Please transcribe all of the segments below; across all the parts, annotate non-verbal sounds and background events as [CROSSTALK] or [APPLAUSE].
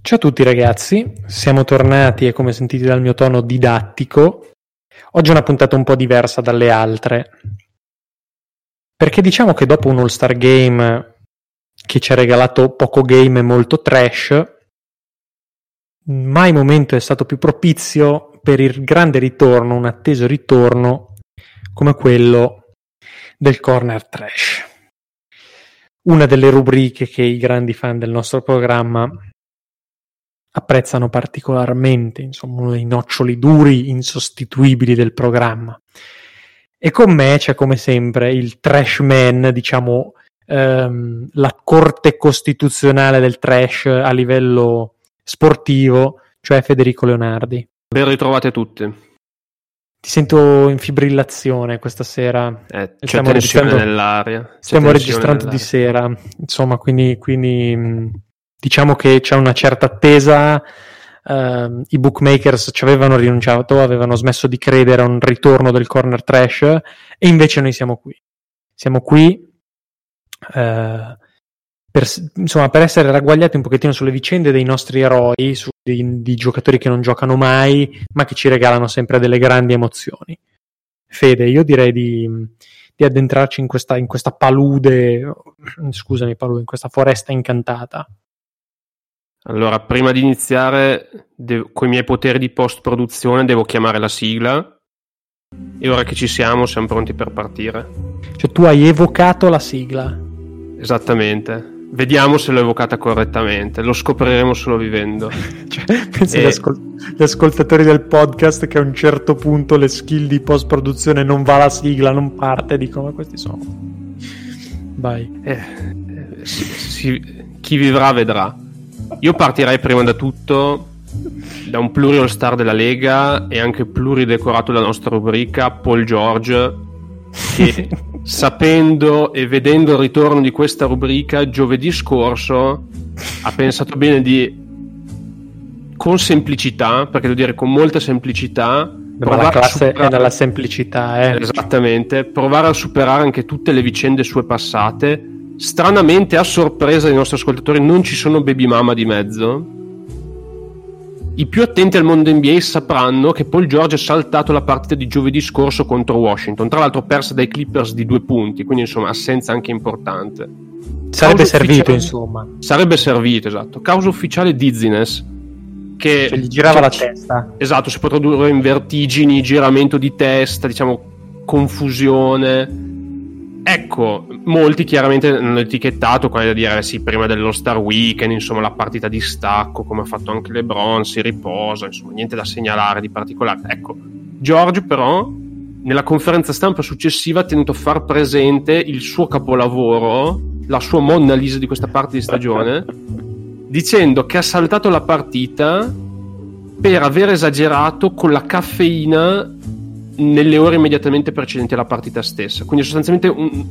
Ciao a tutti ragazzi, siamo tornati e come sentite dal mio tono didattico, oggi è una puntata un po' diversa dalle altre, perché diciamo che dopo un All-Star Game che ci ha regalato poco game e molto trash, mai momento è stato più propizio per il grande ritorno, un atteso ritorno come quello del corner trash. Una delle rubriche che i grandi fan del nostro programma apprezzano particolarmente, insomma uno dei noccioli duri insostituibili del programma. E con me c'è come sempre il trash man, diciamo ehm, la corte costituzionale del trash a livello sportivo, cioè Federico Leonardi. Ben ritrovate tutti. Ti sento in fibrillazione questa sera. Eh, c'è stiamo registrando nell'aria. C'è stiamo registrando nell'aria. di sera, insomma, quindi, quindi diciamo che c'è una certa attesa. Uh, I bookmakers ci avevano rinunciato, avevano smesso di credere a un ritorno del corner trash e invece noi siamo qui. Siamo qui uh, per, insomma, per essere ragguagliati un pochettino sulle vicende dei nostri eroi, su, di, di giocatori che non giocano mai, ma che ci regalano sempre delle grandi emozioni. Fede, io direi di, di addentrarci in questa, in questa palude, scusami, palude, in questa foresta incantata. Allora, prima di iniziare, devo, con i miei poteri di post-produzione, devo chiamare la sigla. E ora che ci siamo, siamo pronti per partire. Cioè, tu hai evocato la sigla. Esattamente. Vediamo se l'ho evocata correttamente, lo scopriremo solo vivendo. [LAUGHS] cioè, pensi e... agli, ascol- gli ascoltatori del podcast che a un certo punto le skill di post produzione non va la sigla, non parte, dicono ma questi sono. Vai. Eh, eh, si, si, chi vivrà vedrà. Io partirei prima da tutto da un pluri all star della Lega e anche pluridecorato della nostra rubrica, Paul George, che [LAUGHS] sapendo e vedendo il ritorno di questa rubrica giovedì scorso ha pensato bene di con semplicità, perché devo dire con molta semplicità, ma la classe superare... è nella semplicità, eh. Esattamente, provare a superare anche tutte le vicende sue passate Stranamente, a sorpresa dei nostri ascoltatori, non ci sono baby mama di mezzo. I più attenti al mondo NBA sapranno che Paul George ha saltato la partita di giovedì scorso contro Washington, tra l'altro persa dai Clippers di due punti, quindi insomma assenza anche importante. Sarebbe Causa servito insomma. Sarebbe servito, esatto. Causa ufficiale dizziness, che cioè, gli girava la testa. Esatto, si può tradurre in vertigini, giramento di testa, diciamo confusione Ecco, molti chiaramente hanno etichettato quello da dire sì, prima dello Star Weekend, insomma, la partita di stacco, come ha fatto anche LeBron, si riposa, insomma, niente da segnalare di particolare. Ecco, George però nella conferenza stampa successiva ha tenuto a far presente il suo capolavoro, la sua Monna Lisa di questa parte di stagione, [LAUGHS] dicendo che ha saltato la partita per aver esagerato con la caffeina nelle ore immediatamente precedenti alla partita stessa. Quindi sostanzialmente un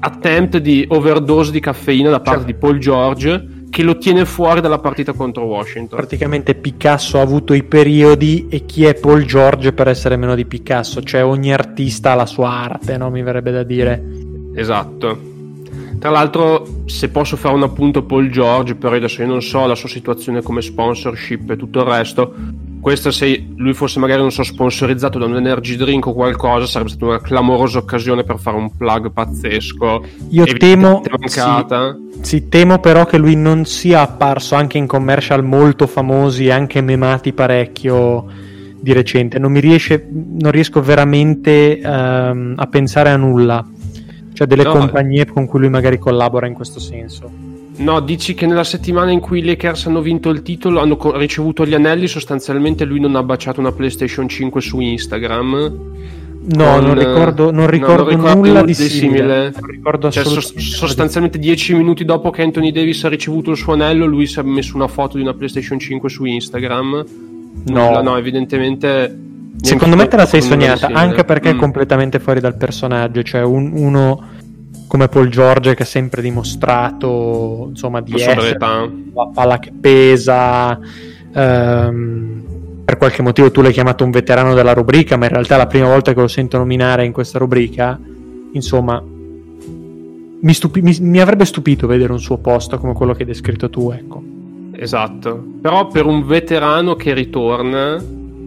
attempt di overdose di caffeina da parte certo. di Paul George che lo tiene fuori dalla partita contro Washington. Praticamente Picasso ha avuto i periodi e chi è Paul George per essere meno di Picasso? Cioè ogni artista ha la sua arte, no? Mi verrebbe da dire. Esatto. Tra l'altro, se posso fare un appunto Paul George, però adesso io non so la sua situazione come sponsorship e tutto il resto, questa se lui fosse magari non so sponsorizzato da un energy drink o qualcosa sarebbe stata una clamorosa occasione per fare un plug pazzesco io temo mancata. Sì, sì, temo però che lui non sia apparso anche in commercial molto famosi anche memati parecchio di recente non mi riesce non riesco veramente um, a pensare a nulla cioè delle no. compagnie con cui lui magari collabora in questo senso No, dici che nella settimana in cui i Lakers hanno vinto il titolo, hanno ricevuto gli anelli, sostanzialmente lui non ha baciato una PlayStation 5 su Instagram. No, con... non ricordo, non ricordo, no, non nulla di simile. Non ricordo cioè, so- sostanzialmente dieci minuti dopo che Anthony Davis ha ricevuto il suo anello, lui si è messo una foto di una PlayStation 5 su Instagram. No, Nulla, no evidentemente. Secondo me te la sei sognata, anche perché mm. è completamente fuori dal personaggio. Cioè, un, uno come Paul George che ha sempre dimostrato insomma di la essere la palla che pesa um, per qualche motivo tu l'hai chiamato un veterano della rubrica ma in realtà è la prima volta che lo sento nominare in questa rubrica insomma mi, stupi- mi, mi avrebbe stupito vedere un suo posto come quello che hai descritto tu ecco esatto. Però per un veterano che ritorna,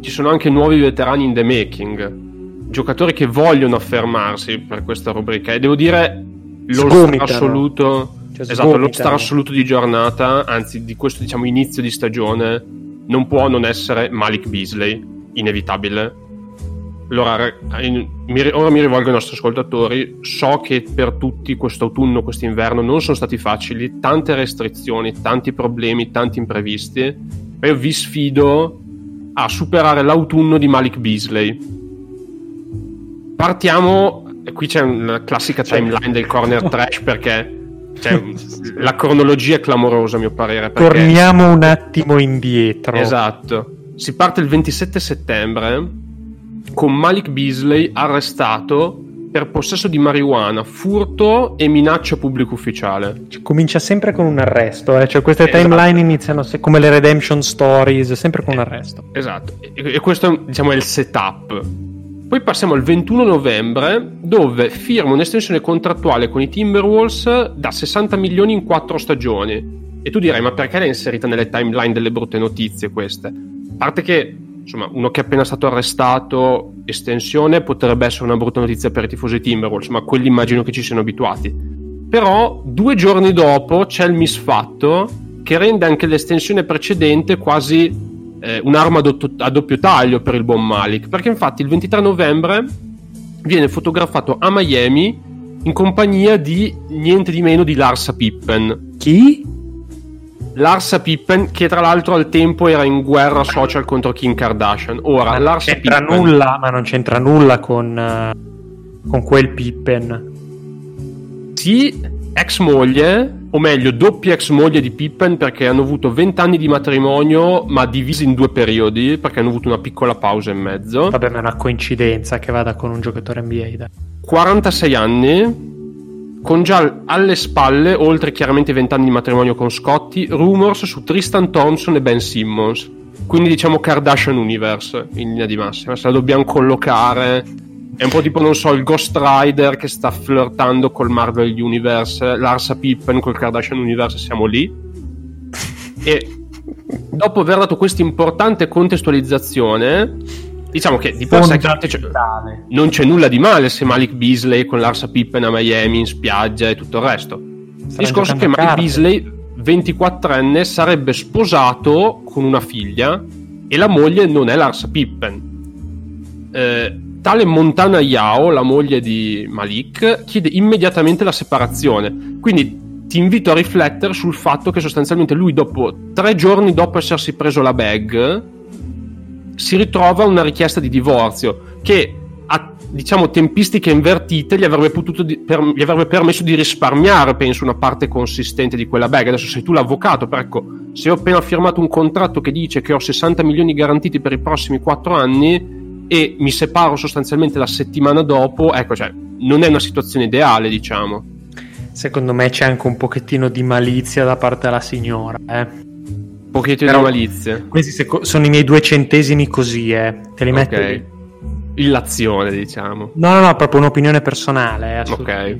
ci sono anche nuovi veterani in the making. Giocatori che vogliono affermarsi per questa rubrica. E devo dire, lo star assoluto. Cioè, esatto, lo star assoluto di giornata, anzi di questo diciamo inizio di stagione, non può non essere Malik Beasley, inevitabile allora, ora mi rivolgo ai nostri ascoltatori. So che per tutti quest'autunno, quest'inverno non sono stati facili, tante restrizioni, tanti problemi, tanti imprevisti. Ma io vi sfido a superare l'autunno di Malik Beasley. Partiamo, qui c'è una classica timeline del corner trash perché cioè, la cronologia è clamorosa a mio parere. Perché... Torniamo un attimo indietro. Esatto. Si parte il 27 settembre con Malik Beasley arrestato per possesso di marijuana, furto e minaccia pubblico ufficiale. Cioè, comincia sempre con un arresto, eh? cioè queste esatto. timeline iniziano se- come le redemption stories, sempre con un arresto. Esatto, e, e questo diciamo, è il setup. Poi passiamo al 21 novembre, dove firma un'estensione contrattuale con i Timberwolves da 60 milioni in 4 stagioni. E tu direi, ma perché l'hai inserita nelle timeline delle brutte notizie queste? A parte che insomma, uno che è appena stato arrestato, estensione, potrebbe essere una brutta notizia per i tifosi Timberwolves, ma quelli immagino che ci siano abituati. Però due giorni dopo c'è il misfatto che rende anche l'estensione precedente quasi eh, un'arma a, do- a doppio taglio per il buon Malik, perché infatti il 23 novembre viene fotografato a Miami in compagnia di niente di meno di Larsa Pippen. Chi? Larsa Pippen, che tra l'altro al tempo era in guerra social contro Kim Kardashian. Ora, ma Larsa c'entra Pippen... nulla, ma non c'entra nulla con, uh, con quel Pippen. Sì, ex moglie, o meglio, doppia ex moglie di Pippen, perché hanno avuto 20 anni di matrimonio, ma divisi in due periodi, perché hanno avuto una piccola pausa in mezzo. Vabbè, ma è una coincidenza che vada con un giocatore NBA. Dai. 46 anni, con già alle spalle, oltre chiaramente vent'anni di matrimonio con Scotty, rumors su Tristan Thompson e Ben Simmons. Quindi diciamo Kardashian Universe in linea di massima. Se la dobbiamo collocare, è un po' tipo, non so, il Ghost Rider che sta flirtando col Marvel Universe, Larsa Pippen col Kardashian Universe, siamo lì. E dopo aver dato questa importante contestualizzazione, Diciamo che di per sé cioè, non c'è nulla di male se Malik Beasley con Larsa Pippen a Miami in spiaggia e tutto il resto. Il discorso è che Malik Beasley, 24enne, sarebbe sposato con una figlia e la moglie non è Larsa Pippen. Eh, tale Montana Yao, la moglie di Malik, chiede immediatamente la separazione. Quindi ti invito a riflettere sul fatto che sostanzialmente lui dopo tre giorni dopo essersi preso la bag si ritrova una richiesta di divorzio che a diciamo tempistiche invertite gli avrebbe, di, per, gli avrebbe permesso di risparmiare penso una parte consistente di quella bag adesso sei tu l'avvocato però ecco se ho appena firmato un contratto che dice che ho 60 milioni garantiti per i prossimi 4 anni e mi separo sostanzialmente la settimana dopo ecco cioè non è una situazione ideale diciamo secondo me c'è anche un pochettino di malizia da parte della signora eh Pochettino di malizia. Questi seco- sono i miei due centesimi così, eh. Te li metti okay. Illazione, diciamo. No, no, no, proprio un'opinione personale. Eh, ok.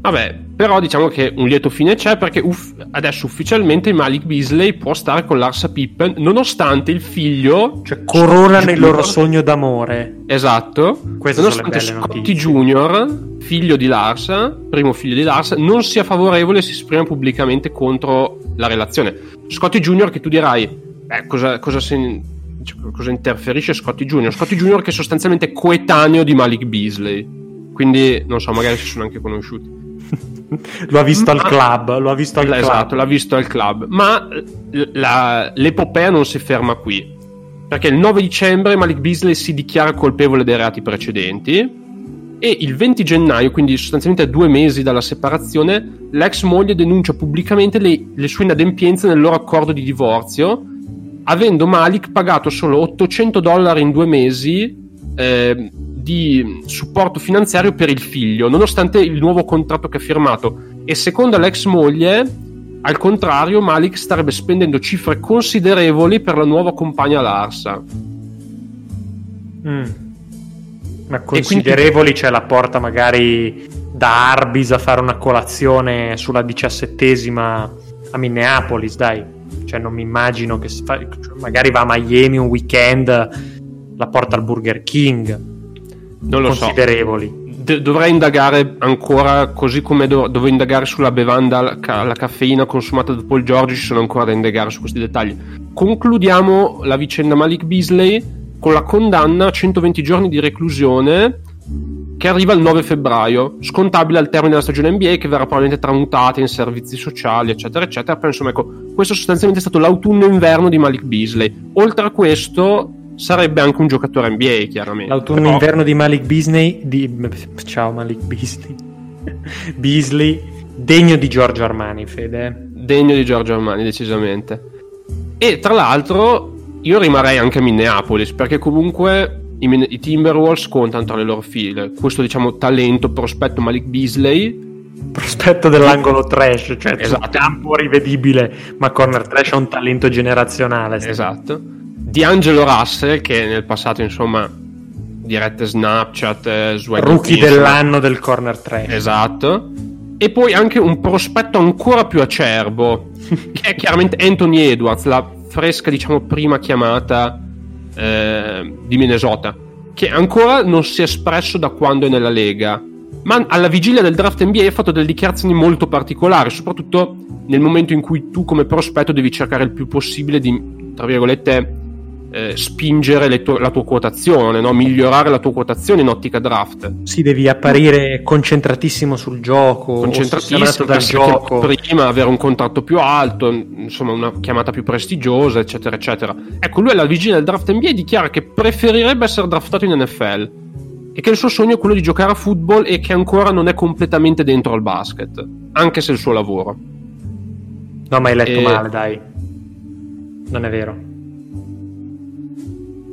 Vabbè, però diciamo che un lieto fine c'è perché uff- adesso ufficialmente Malik Beasley può stare con Larsa Pippen nonostante il figlio... Cioè coronano il loro sogno d'amore. Esatto. Queste nonostante Scotty Junior, figlio di Larsa, primo figlio di Larsa, non sia favorevole e si esprima pubblicamente contro la relazione. Scotty Junior che tu dirai, eh, cosa, cosa, si, cosa interferisce Scotty Junior? Scotty Junior che è sostanzialmente coetaneo di Malik Beasley. Quindi, non so, magari si sono anche conosciuti. Lo ha visto al club, lo ha visto al esatto, club. l'ha visto al club. Ma la, l'epopea non si ferma qui. Perché il 9 dicembre Malik Beasley si dichiara colpevole dei reati precedenti e il 20 gennaio, quindi sostanzialmente a due mesi dalla separazione, l'ex moglie denuncia pubblicamente le, le sue inadempienze nel loro accordo di divorzio, avendo Malik pagato solo 800 dollari in due mesi eh, di supporto finanziario per il figlio, nonostante il nuovo contratto che ha firmato. E secondo l'ex moglie, al contrario, Malik starebbe spendendo cifre considerevoli per la nuova compagna Larsa. Mm. Ma considerevoli quindi... c'è la porta magari da Arbis a fare una colazione sulla diciassettesima a Minneapolis, dai. cioè non mi immagino che fa, cioè, magari va a Miami un weekend, la porta al Burger King. Non lo considerevoli. so dovrei indagare ancora, così come do- dovevo indagare sulla bevanda, la, ca- la, caffeina consumata da Paul George, ci sono ancora da indagare su questi dettagli. Concludiamo la vicenda Malik Beasley con la condanna a 120 giorni di reclusione che arriva il 9 febbraio, scontabile al termine della stagione NBA che verrà probabilmente tramutata in servizi sociali, eccetera, eccetera. Però insomma, ecco, questo sostanzialmente è stato l'autunno-inverno di Malik Beasley. Oltre a questo, sarebbe anche un giocatore NBA, chiaramente. L'autunno-inverno Però... di Malik Beasley, di... ciao Malik Beasley, [LAUGHS] Beasley, degno di Giorgio Armani, Fede. Degno di Giorgio Armani, decisamente. E tra l'altro, io rimarrei anche a Minneapolis, perché comunque i, i Timberwolves contano tra le loro file questo diciamo talento, prospetto Malik Beasley prospetto dell'angolo trash, cioè esatto. campo rivedibile, ma corner trash ha un talento generazionale. Esatto. Di Angelo Russell, che nel passato, insomma, dirette Snapchat, eh, Swag Rookie dell'anno del corner trash. Esatto. E poi anche un prospetto ancora più acerbo, [LAUGHS] che è chiaramente Anthony Edwards, la fresca, diciamo, prima chiamata eh, di Minnesota, che ancora non si è espresso da quando è nella Lega, ma alla vigilia del draft NBA ha fatto delle dichiarazioni molto particolari, soprattutto nel momento in cui tu come prospetto devi cercare il più possibile di, tra virgolette, eh, spingere tu- la tua quotazione, no? migliorare la tua quotazione in ottica draft. Sì, devi apparire concentratissimo sul gioco, concentratissimo dal gioco. Prima avere un contratto più alto, insomma una chiamata più prestigiosa, eccetera, eccetera. Ecco, lui alla vigilia del draft NBA dichiara che preferirebbe essere draftato in NFL e che il suo sogno è quello di giocare a football e che ancora non è completamente dentro al basket, anche se è il suo lavoro. No, ma hai letto e... male, dai. Non è vero.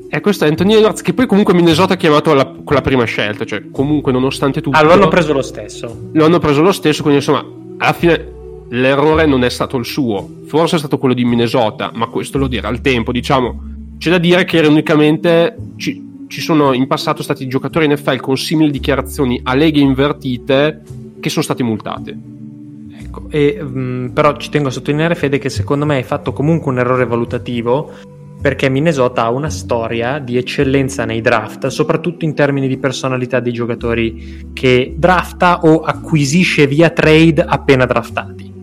E questo è Anthony Edwards, che poi comunque Minnesota ha chiamato la, con la prima scelta, cioè comunque nonostante tutto... Ah, lo hanno preso lo stesso. Lo hanno preso lo stesso, quindi insomma, alla fine l'errore non è stato il suo, forse è stato quello di Minnesota, ma questo lo dirà al tempo, diciamo. C'è da dire che ironicamente ci, ci sono in passato stati giocatori NFL con simili dichiarazioni a leghe invertite che sono stati multati. Ecco, e, mh, mm, però ci tengo a sottolineare, Fede, che secondo me hai fatto comunque un errore valutativo perché Minnesota ha una storia di eccellenza nei draft, soprattutto in termini di personalità dei giocatori che drafta o acquisisce via trade appena draftati.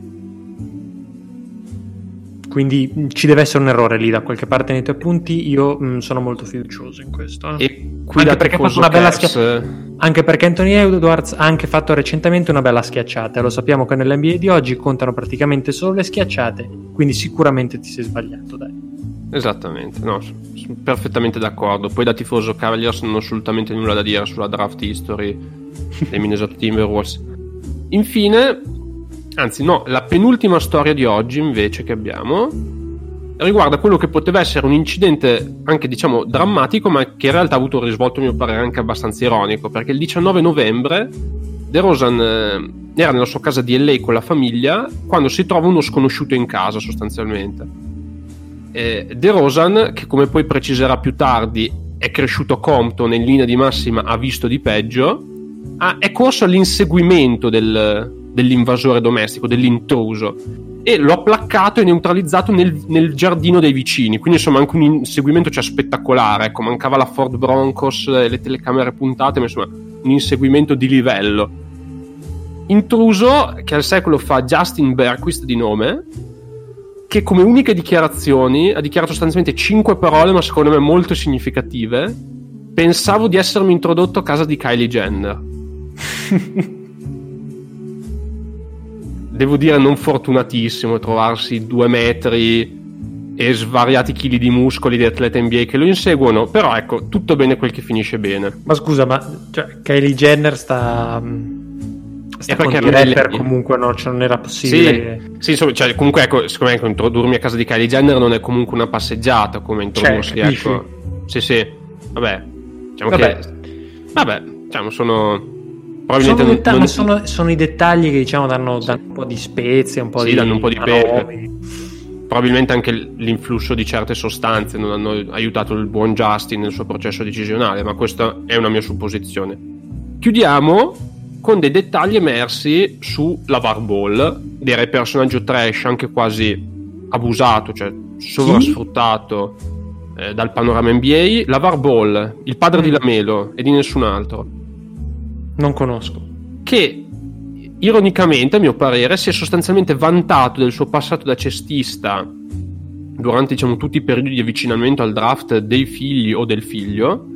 Quindi mm, ci deve essere un errore lì da qualche parte nei tuoi punti. Io mh, mm, sono molto fiducioso in questo. Eh. E anche perché, una bella schia- anche perché Anthony Edwards ha anche fatto recentemente una bella schiacciata. Lo sappiamo che nell'NBA di oggi contano praticamente solo le schiacciate. Quindi sicuramente ti sei sbagliato, dai. Esattamente, no, sono perfettamente d'accordo. Poi da tifoso Cavaliers non ho assolutamente nulla da dire sulla draft history dei Minnesota Timberwolves. Infine, anzi no, la penultima storia di oggi invece che abbiamo riguarda quello che poteva essere un incidente anche diciamo drammatico, ma che in realtà ha avuto un risvolto a mio parere anche abbastanza ironico, perché il 19 novembre De Rosan eh, era nella sua casa di LA con la famiglia quando si trova uno sconosciuto in casa sostanzialmente eh, De Rosan, che come poi preciserà più tardi, è cresciuto Compton in linea di massima ha visto di peggio, ha, è corso all'inseguimento del, dell'invasore domestico, dell'intruso, e lo ha placcato e neutralizzato nel, nel, giardino dei vicini. Quindi, insomma, anche un inseguimento cioè, spettacolare. Ecco, mancava la Ford Broncos e le telecamere puntate, ma insomma, un inseguimento di livello. Intruso, che al secolo fa Justin Berquist di nome, che come uniche dichiarazioni ha dichiarato sostanzialmente cinque parole, ma secondo me molto significative. Pensavo di essermi introdotto a casa di Kylie Jenner. [LAUGHS] Devo dire non fortunatissimo trovarsi due metri e svariati chili di muscoli di atleta NBA che lo inseguono, però ecco, tutto bene quel che finisce bene. Ma scusa, ma cioè, Kylie Jenner sta e perché rapper comunque no, cioè non era possibile. Sì, sì insomma, cioè, comunque ecco, secondo me introdurmi a casa di Kylie Jenner non è comunque una passeggiata come introdursi, cioè, ecco. Sì, sì. Vabbè. Diciamo vabbè. che vabbè, diciamo sono probabilmente sono, non, non... sono, sono, i dettagli che diciamo danno, danno, un po' di spezie, un po' sì, di danno un po' di pepe. Probabilmente anche l'influsso di certe sostanze non hanno aiutato il buon Justin nel suo processo decisionale, ma questa è una mia supposizione. Chiudiamo con dei dettagli emersi su Lavar Ball, direi personaggio trash anche quasi abusato, cioè sovrasfruttato eh, dal panorama NBA, Lavar Ball, il padre mm. di Lamelo e di nessun altro. Non conosco. Che ironicamente, a mio parere, si è sostanzialmente vantato del suo passato da cestista durante diciamo, tutti i periodi di avvicinamento al draft dei figli o del figlio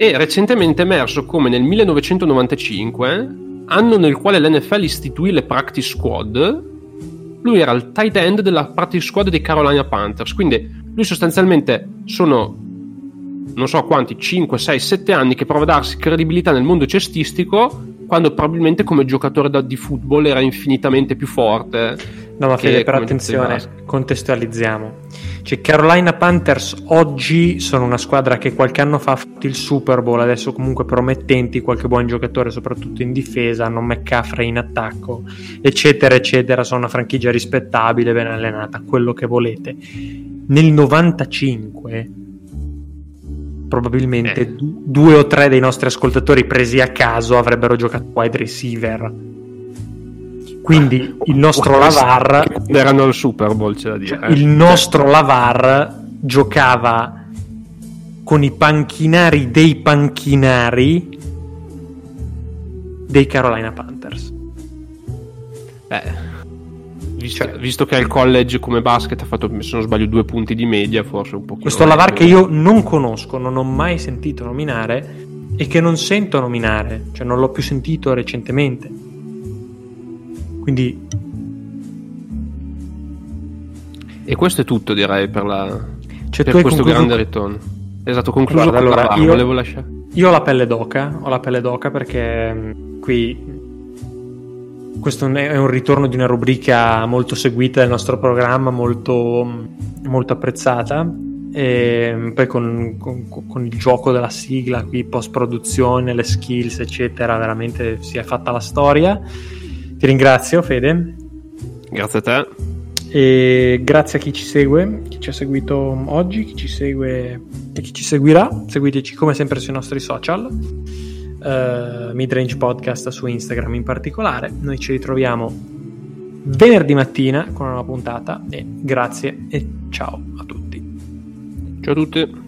e recentemente è emerso come nel 1995, anno nel quale l'NFL istituì le practice squad, lui era il tight end della practice squad dei Carolina Panthers, quindi lui sostanzialmente sono non so quanti, 5, 6, 7 anni che prova a darsi credibilità nel mondo cestistico quando probabilmente come giocatore di football era infinitamente più forte. No, ma Fede, però attenzione, contestualizziamo. Cioè, Carolina Panthers oggi sono una squadra che qualche anno fa ha fatto il Super Bowl, adesso comunque promettenti, qualche buon giocatore, soprattutto in difesa, hanno McCaffrey in attacco, eccetera, eccetera. Sono una franchigia rispettabile, ben allenata, quello che volete. Nel 95 probabilmente eh. due o tre dei nostri ascoltatori presi a caso avrebbero giocato wide receiver. Quindi il nostro Lavar erano al Super Bowl, c'è da dire. Eh. Il nostro Lavar giocava con i panchinari dei panchinari dei Carolina Panthers. Beh, Visto, cioè, visto, che al college come basket ha fatto, se non sbaglio, due punti di media, forse un po'. Questo Lavar che io non conosco, non ho mai sentito nominare e che non sento nominare, cioè non l'ho più sentito recentemente. Quindi... E questo è tutto, direi, per, la, cioè, per questo concluso... grande ritorno. Esatto, concluso Guarda, allora, io, volevo lasciare. Io ho la pelle d'oca, ho la pelle d'oca perché mm, qui questo è un ritorno di una rubrica molto seguita del nostro programma, molto, molto apprezzata. E poi con, con, con, il gioco della sigla, qui post produzione, le skills, eccetera, veramente si è fatta la storia. Ti ringrazio, Fede. Grazie a te. E grazie a chi ci segue, chi ci ha seguito oggi, chi ci segue e chi ci seguirà. Seguiteci come sempre sui nostri social uh, Midrange Podcast su Instagram in particolare. Noi ci ritroviamo venerdì mattina con una nuova puntata e grazie e ciao a tutti. Ciao a tutti.